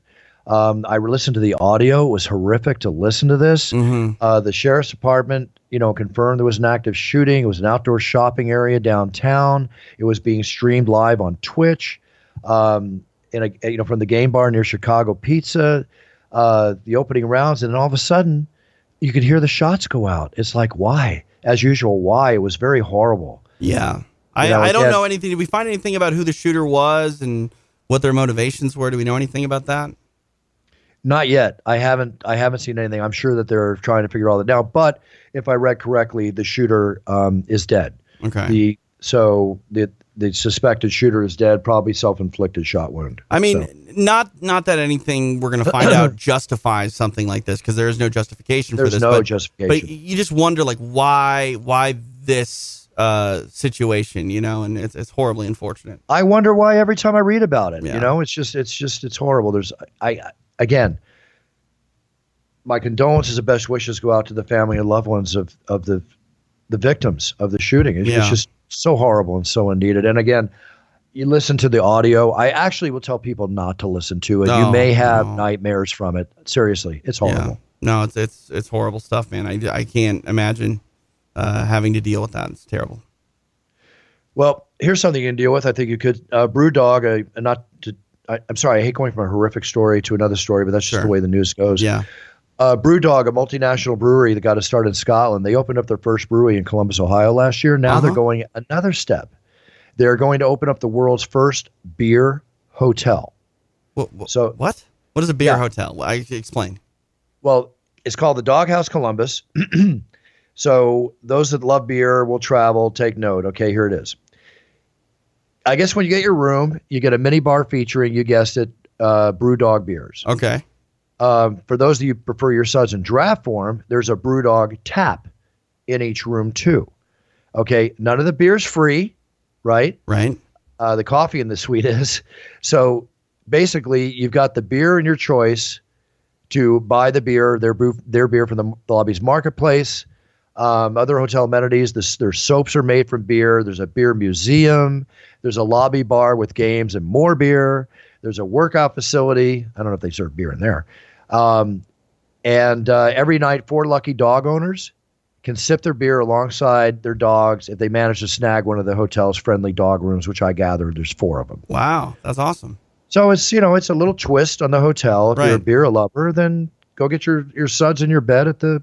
S5: Um, I listened to the audio. It was horrific to listen to this.
S6: Mhm.
S5: Uh, the sheriff's department, you know, confirmed there was an active shooting. It was an outdoor shopping area downtown. It was being streamed live on Twitch. Um, in a, you know, from the game bar near Chicago Pizza, uh, the opening rounds, and then all of a sudden, you could hear the shots go out. It's like, why? As usual, why? It was very horrible.
S6: yeah, I, I don't know anything. Did we find anything about who the shooter was and what their motivations were? Do we know anything about that?
S5: Not yet. I haven't. I haven't seen anything. I'm sure that they're trying to figure all that out. But if I read correctly, the shooter um, is dead.
S6: Okay.
S5: The so the the suspected shooter is dead. Probably self-inflicted shot wound.
S6: I mean,
S5: So,
S6: not not that anything we're going to find out justifies something like this because there is no justification for
S5: there's
S6: this.
S5: no
S6: but,
S5: justification.
S6: but you just wonder like why why this uh, situation, you know, and it's it's horribly unfortunate.
S5: I wonder why every time I read about it.
S6: Yeah.
S5: You know, it's just it's just it's horrible. There's I, again. My condolences and best wishes go out to the family and loved ones of of the the victims of the shooting. It's,
S6: Yeah.
S5: it's just so horrible and so unneeded. And again, you listen to the audio. I actually will tell people not to listen to it.
S6: No,
S5: you may have
S6: no.
S5: nightmares from it. Seriously, it's horrible.
S6: Yeah. No, it's it's it's horrible stuff, man. I, I can't imagine uh, having to deal with that. It's terrible.
S5: Well, here's something you can deal with. I think you could. Uh, Brewdog, uh, not to. I, I'm sorry, I hate going from a horrific story to another story, but that's just
S6: Sure.
S5: the way the news goes.
S6: Yeah.
S5: uh, Brewdog, a multinational brewery that got us started in Scotland, they opened up their first brewery in Columbus, Ohio last year. Now they're
S6: Uh-huh.
S5: going another step. They're going to open up the world's first beer hotel.
S6: What, what,
S5: So-
S6: what? What is a beer
S5: Yeah.
S6: hotel? I explain.
S5: Well, it's called the Doghouse Columbus. so those that love beer will travel. Take note. Okay, here it is. I guess when you get your room, you get a mini bar featuring, you guessed it, uh, Brewdog beers.
S6: Okay.
S5: Um, for those of you who prefer your suds in draft form, there's a BrewDog tap in each room too. Okay, none of the beer's free, right?
S6: Right.
S5: Uh, the coffee and the sweet is. So basically, you've got the beer in your choice to buy the beer, their brew, their beer from the, the lobby's marketplace. Um, other hotel amenities, this, their soaps are made from beer. There's a beer museum. There's a lobby bar with games and more beer. There's a workout facility. I don't know if they serve beer in there. Um, and uh, every night, four lucky dog owners can sip their beer alongside their dogs if they manage to snag one of the hotel's friendly dog rooms, which I gather there's four of them.
S6: Wow, that's awesome.
S5: So it's you know it's a little twist on the hotel. If you're a beer lover, then go get your your suds in your bed at the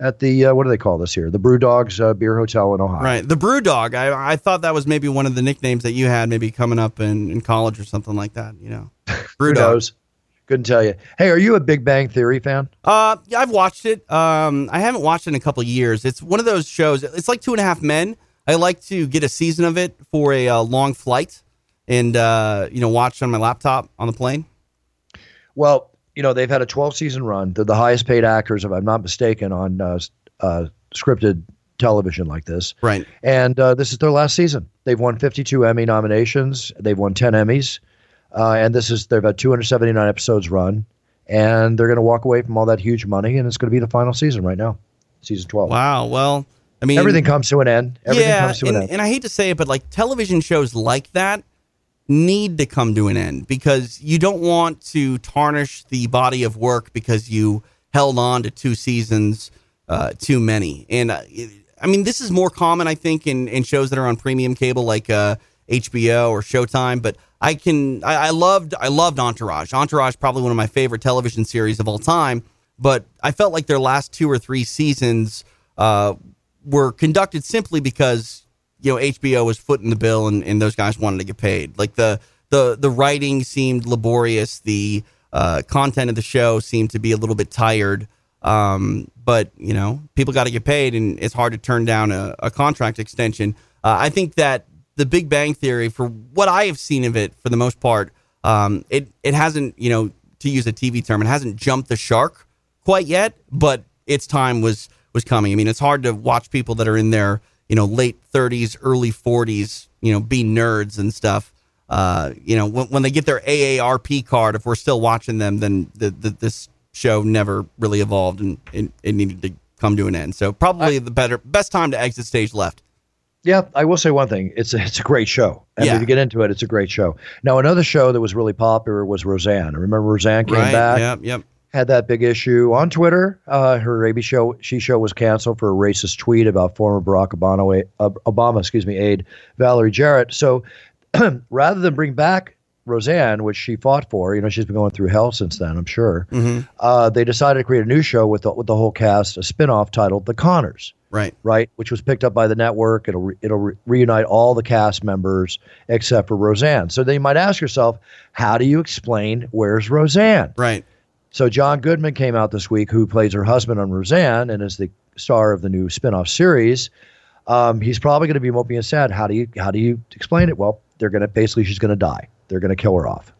S5: at the uh, what do they call this here? The Brew Dogs uh, Beer Hotel in Ohio.
S6: Right. The Brew Dog. I, I thought that was maybe one of the nicknames that you had, maybe coming up in, in college or something like that. You know, Brew Dog.
S5: Couldn't tell you. Hey, are you a Big Bang Theory fan?
S6: Uh, yeah, I've watched it. Um, I haven't watched it in a couple of years. It's one of those shows. It's like Two and a Half Men. I like to get a season of it for a uh, long flight, and uh, you know, watch on my laptop on the plane.
S5: Well, you know they've had a 12 season run. They're the highest paid actors, if I'm not mistaken, on uh, uh, scripted television like this.
S6: Right.
S5: And uh, this is their last season. They've won 52 Emmy nominations. They've won 10 Emmys, uh, and this is they've had 279 episodes run, and they're going to walk away from all that huge money, and it's going to be the final season right now, season 12.
S6: Wow. Well, I mean,
S5: Everything comes to an end. Everything
S6: yeah,
S5: comes to
S6: and,
S5: an end.
S6: and I hate to say it, but like television shows like that need to come to an end because you don't want to tarnish the body of work because you held on to two seasons uh, too many. And uh, I mean, this is more common, I think, in, in shows that are on premium cable like uh, HBO or Showtime. But I can, I, I loved, I loved Entourage. Entourage, probably one of my favorite television series of all time. But I felt like their last two or three seasons uh, were conducted simply because you know HBO was footing the bill and, and those guys wanted to get paid. Like the the the writing seemed laborious, the uh, content of the show seemed to be a little bit tired. Um, but you know, people got to get paid, and it's hard to turn down a, a contract extension. Uh, I think that the Big Bang Theory, for what I have seen of it, for the most part, um, it it hasn't you know to use a TV term, it hasn't jumped the shark quite yet, but its time was was coming. I mean, it's hard to watch people that are in their you know late 30s, early 40s, you know, be nerds and stuff. Uh, you know, when, when they get their AARP card, if we're still watching them, then the, the, this show never really evolved and it, it needed to come to an end. So probably the better best time to exit stage left.
S5: Yeah, I will say one thing. It's a, it's a great show. And
S6: Yeah.
S5: if you get into it, it's a great show. Now, another show that was really popular was Roseanne. Remember Roseanne came
S6: right?
S5: back,
S6: Yep. Yep.
S5: Had that big issue on Twitter. Uh, her ABC show, she show was canceled for a racist tweet about former Barack Obama, uh, Obama, excuse me, aide Valerie Jarrett. So rather than bring back Roseanne, which she fought for, you know, she's been going through hell since then, I'm sure. Uh, they decided to create a new show with the, with the whole cast, a spin-off titled The Connors
S6: Right.
S5: right? Which was picked up by the network. It'll re- it'll re- reunite all the cast members except for Roseanne. So then you might ask yourself, how do you explain where's Roseanne?
S6: Right.
S5: So John Goodman came out this week, who plays her husband on Roseanne and is the star of the new spin-off series. Um, he's probably going to be moping and sad. How do you how do you explain it? Well, they're going to basically she's going to die. They're going to kill her off.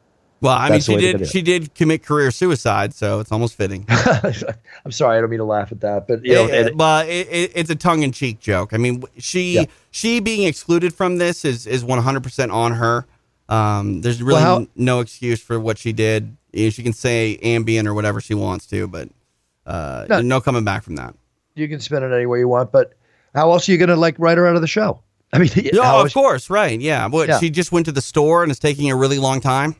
S6: Well, I mean,
S5: That's the
S6: she did. She did commit career suicide, so it's almost fitting.
S5: I'm sorry, I don't mean to laugh at that, but you know,
S6: Yeah,
S5: and-
S6: but it, it, it's a tongue-in-cheek joke. I mean, she
S5: Yeah.
S6: she being excluded from this is is 100 percent on her. Um, there's really
S5: Well, how-
S6: no excuse for what she did. You know, she can say Ambien or whatever she wants to, but uh,
S5: No.
S6: no. coming back from that.
S5: you can spin it any way you want. But how else are you going to like write her out of the show? I mean, how
S6: of
S5: is-
S6: course, right? Yeah, what
S5: Yeah.
S6: she just went to the store and it's taking a really long time.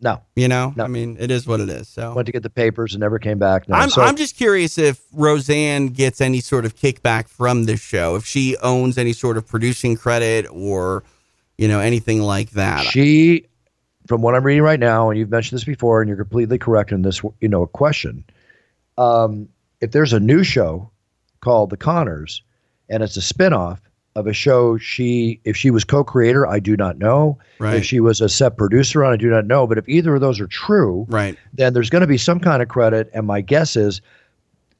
S5: no.
S6: You know,
S5: No.
S6: I mean, it is what it is. So
S5: went to get the papers and never came back. No.
S6: I'm,
S5: so,
S6: I'm just curious if Roseanne gets any sort of kickback from this show, if she owns any sort of producing credit or, you know, anything like that.
S5: she, from what I'm reading right now, and you've mentioned this before, and you're completely correct in this, you know, question. Um, if there's a new show called The Connors, and it's a spinoff of a show she, if she was co-creator, I do not know.
S6: Right.
S5: If she was a set producer on, I do not know. But if either of those are true,
S6: right.
S5: then there's going to be some kind of credit. And my guess is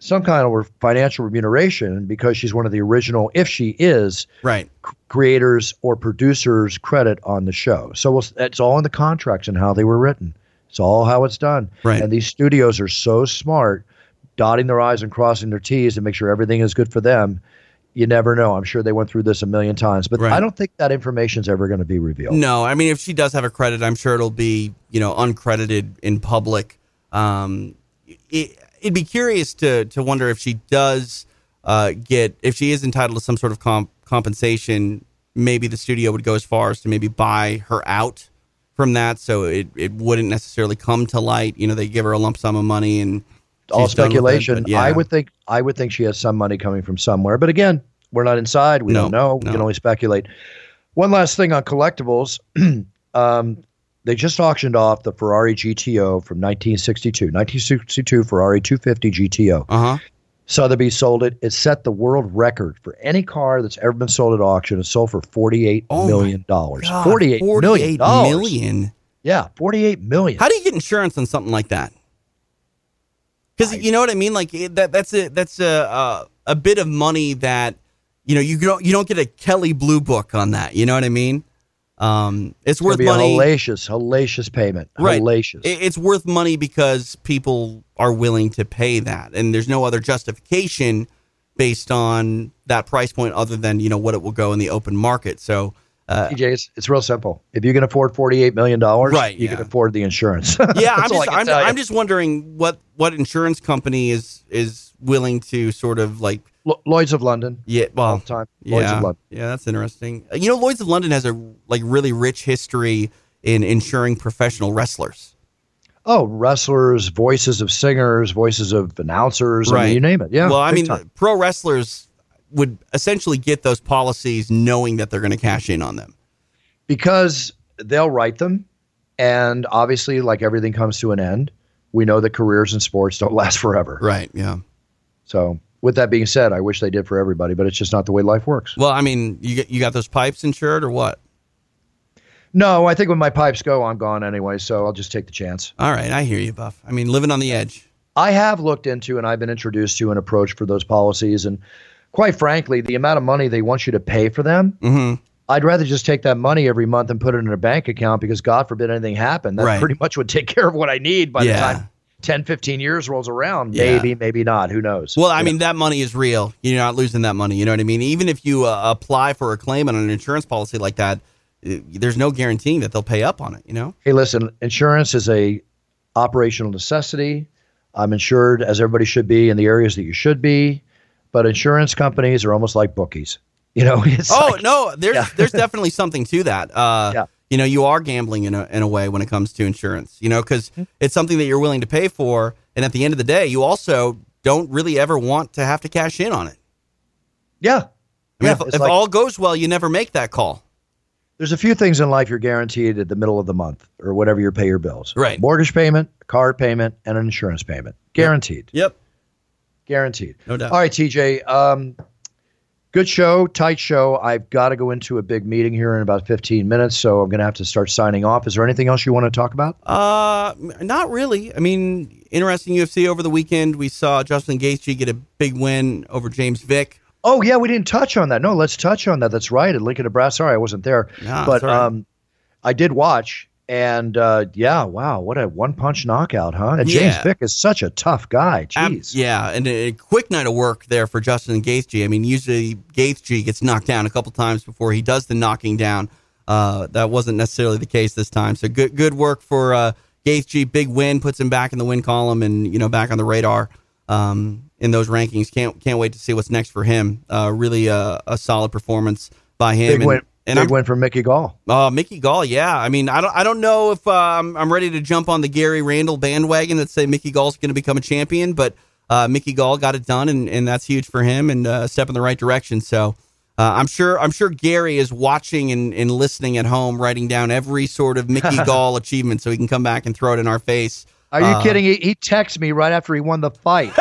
S5: some kind of financial remuneration because she's one of the original, if she is,
S6: Right.
S5: c- creators or producers credit on the show. So we'll, it's all in the contracts and how they were written. It's all how it's done.
S6: Right.
S5: And these studios are so smart, dotting their I's and crossing their T's to make sure everything is good for them. You never know. I'm sure they went through this a million times, but
S6: Right.
S5: I don't think that information is ever going to be revealed.
S6: No, I mean, if she does have a credit, I'm sure it'll be, you know, uncredited in public. Um, it, it'd be curious to to wonder if she does uh, get if she is entitled to some sort of comp- compensation, maybe the studio would go as far as to maybe buy her out from that, so it, it wouldn't necessarily come to light. You know, they give her a lump sum of money and
S5: all
S6: with it,
S5: speculation.
S6: yeah.
S5: I would think I would think she has some money coming from somewhere. But again, we're not inside. We
S6: No,
S5: don't know. We
S6: no.
S5: can only speculate. One last thing on collectibles. um, they just auctioned off the Ferrari GTO from 1962. 1962 Ferrari 250 GTO.
S6: Uh huh.
S5: Sotheby's sold it. It set the world record for any car that's ever been sold at auction. It sold for forty-eight
S6: Oh
S5: million dollars.
S6: God,
S5: Forty-eight million
S6: million.
S5: Yeah, forty-eight million.
S6: How do you get insurance on something like that? Because you know what I mean. Like that. That's a that's a uh, a bit of money that you know you don't you don't get a Kelley Blue Book on that. You know what I mean? Um, it's
S5: It's
S6: worth money.
S5: hellacious, hellacious payment.
S6: Right.
S5: Hellacious.
S6: It- It's worth money because people are willing to pay that, and there's no other justification based on that price point other than you know what it will go in the open market. So. Uh,
S5: TJ, it's, it's real simple. If you can afford forty-eight million dollars,
S6: Right,
S5: you
S6: yeah.
S5: can afford the insurance.
S6: yeah, I'm
S5: That's all I
S6: just I'm. I'm just wondering what what insurance company is is willing to sort of like
S5: Lo- Lloyd's of London.
S6: yeah well
S5: time. Lloyd's
S6: yeah
S5: of London.
S6: yeah that's interesting. You know, Lloyd's of London has a like really rich history in insuring professional wrestlers.
S5: Oh, wrestlers, voices of singers, voices of announcers. I
S6: Right.
S5: mean, you name it. Yeah.
S6: well, I mean,
S5: time.
S6: pro wrestlers would essentially get those policies knowing that they're going to cash in on them.
S5: because they'll write them, and obviously, like everything comes to an end. We know that careers in sports don't last forever.
S6: Right. Yeah.
S5: So, with that being said, I wish they did for everybody, but it's just not the way life works.
S6: Well, I mean, you get you got those pipes insured or what?
S5: No, I think when my pipes go, I'm gone anyway. So I'll just take the chance.
S6: All right, I hear you, Buff. I mean, living on the edge.
S5: I have looked into and I've been introduced to an approach for those policies. And quite frankly, the amount of money they want you to pay for them,
S6: Mm-hmm.
S5: I'd rather just take that money every month and put it in a bank account because God forbid anything happen. That
S6: Right.
S5: pretty much would take care of what I need by
S6: Yeah.
S5: the time 10, 15 years rolls around.
S6: Yeah.
S5: Maybe, maybe not. Who knows?
S6: Well, I
S5: You
S6: mean, that money is real. You're not losing that money. You know what I mean? Even if you uh, apply for a claim on an insurance policy like that, uh, there's no guaranteeing that they'll pay up on it. You know?
S5: hey, listen, insurance is a operational necessity. I'm insured as everybody should be in the areas that you should be, but insurance companies are almost like bookies. You know, it's
S6: Oh
S5: like-
S6: no, there's
S5: Yeah.
S6: there's definitely something to that. Uh,
S5: Yeah.
S6: You know, you are gambling in a in a way when it comes to insurance. You know, because
S5: Mm-hmm.
S6: it's something that you're willing to pay for, and at the end of the day, you also don't really ever want to have to cash in on it.
S5: yeah.
S6: I mean,
S5: Yeah,
S6: if, if
S5: like-
S6: all goes well, you never make that call.
S5: There's a few things in life you're guaranteed at the middle of the month or whatever you pay your bills.
S6: Right.
S5: Mortgage payment, car payment, and an insurance payment. Guaranteed.
S6: Yep.
S5: Guaranteed.
S6: No doubt.
S5: All right, TJ. Um, good show, tight show. I've got to go into a big meeting here in about 15 minutes, so I'm going to have to start signing off. Is there anything else you want to talk about?
S6: Uh, not really. I mean, interesting UFC over the weekend. We saw Justin Gaethje get a big win over James Vick.
S5: Oh yeah, we didn't touch on that. No, let's touch on that. That's right. At Lincoln, Nebraska. Sorry, I wasn't there,
S6: Yeah,
S5: but um, I did watch, and uh, yeah, wow, what a one-punch knockout, huh? And James
S6: Yeah.
S5: Vick is such a tough guy. Jeez.
S6: yeah, and a, a quick night of work there for Justin Gaethje. I mean, usually Gaethje gets knocked down a couple times before he does the knocking down. Uh, that wasn't necessarily the case this time. So good, good work for uh, Gaethje. Big win puts him back in the win column and you know back on the radar um, in those rankings. Can't can't wait to see what's next for him. Uh, really a, a solid performance by him.
S5: Big
S6: and,
S5: win.
S6: And
S5: big
S6: I'm-
S5: win for Mickey Gall.
S6: uh, Mickey Gall, yeah. I mean, I don't, I don't know if uh, I'm, I'm ready to jump on the Gary Randall bandwagon that say Mickey Gall's going to become a champion, but uh, Mickey Gall got it done, and, and that's huge for him and uh, a step in the right direction. So uh, I'm sure, I'm sure Gary is watching and, and listening at home, writing down every sort of Mickey Gall achievement so he can come back and throw it in our face.
S5: Are you
S6: Uh,
S5: kidding? He, he texted me right after he won the fight.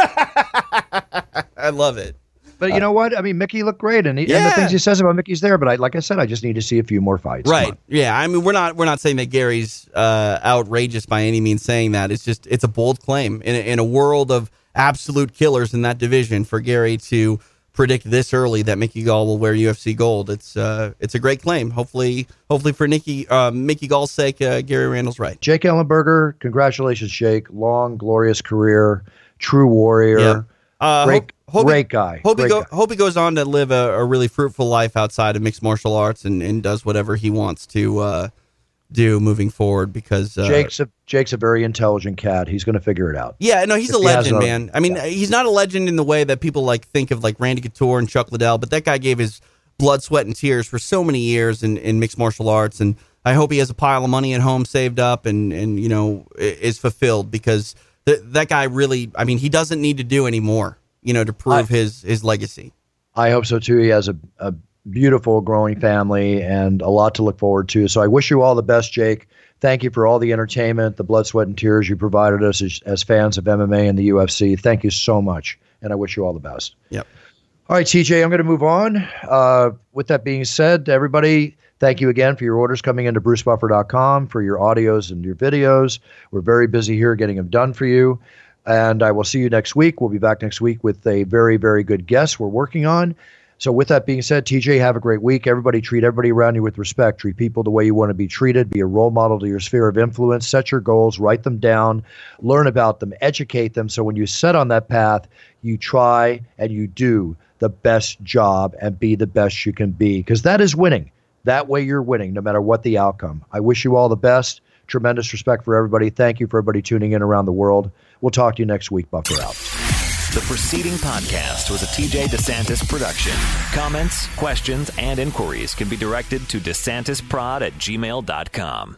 S6: I love it.
S5: But you know what? I mean, Mickey looked great, and, he, and the things he says about Mickey's there. But I, like I said, I just need to see a few more fights.
S6: Right. Yeah. I mean, we're not we're not saying that Gary's uh, outrageous by any means. Saying that it's just it's a bold claim in a, in a world of absolute killers in that division for Gary to predict this early that Mickey Gall will wear UFC gold. It's uh it's a great claim. Hopefully, hopefully for Nicky uh, Mickey Gall's sake, uh, Gary Randall's right.
S5: Jake Ellenberger, congratulations, Jake. Long, glorious career, true warrior.
S6: Yeah. Uh,
S5: Great,
S6: hope, hope he-
S5: guy.
S6: Hope he, go,
S5: guy.
S6: hope he goes on to live a, a really fruitful life outside of mixed martial arts and, and does whatever he wants to uh, do moving forward because uh,
S5: Jake's a Jake's a very intelligent cat. He's going to figure it out.
S6: Yeah, no, he's
S5: If
S6: a legend, man. I mean,
S5: yeah.
S6: he's not a legend in the way that people like think of like Randy Couture and Chuck Liddell, but that guy gave his blood, sweat, and tears for so many years in, in mixed martial arts, and I hope he has a pile of money at home saved up and and you know is fulfilled because th- that guy really, I mean, he doesn't need to do any more, you know, to prove his his legacy.
S5: I hope so too. He has a, a beautiful growing family and a lot to look forward to. So I wish you all the best, Jake. Thank you for all the entertainment, the blood, sweat, and tears you provided us as, as fans of MMA and the UFC. Thank you so much, and I wish you all the best.
S6: Yep.
S5: All right, TJ, I'm going to move on. Uh, with that being said, everybody, thank you again for your orders coming into brucebuffer.com for your audios and your videos. We're very busy here getting them done for you. And I will see you next week. We'll be back next week with a very, very good guest we're working on. So, with that being said, TJ, have a great week. Everybody treat everybody around you with respect. Treat people the way you want to be treated. Be a role model to your sphere of influence. Set your goals, write them down, learn about them, educate them. So, when you set on that path, you try and you do the best job and be the best you can be because that is winning. That way, you're winning no matter what the outcome. I wish you all the best. Tremendous respect for everybody. Thank you for everybody tuning in around the world. We'll talk to you next week. Buffer out.
S3: The preceding podcast was a TJ DeSantis production. Comments, questions, and inquiries can be directed to DeSantisProd at gmail.com.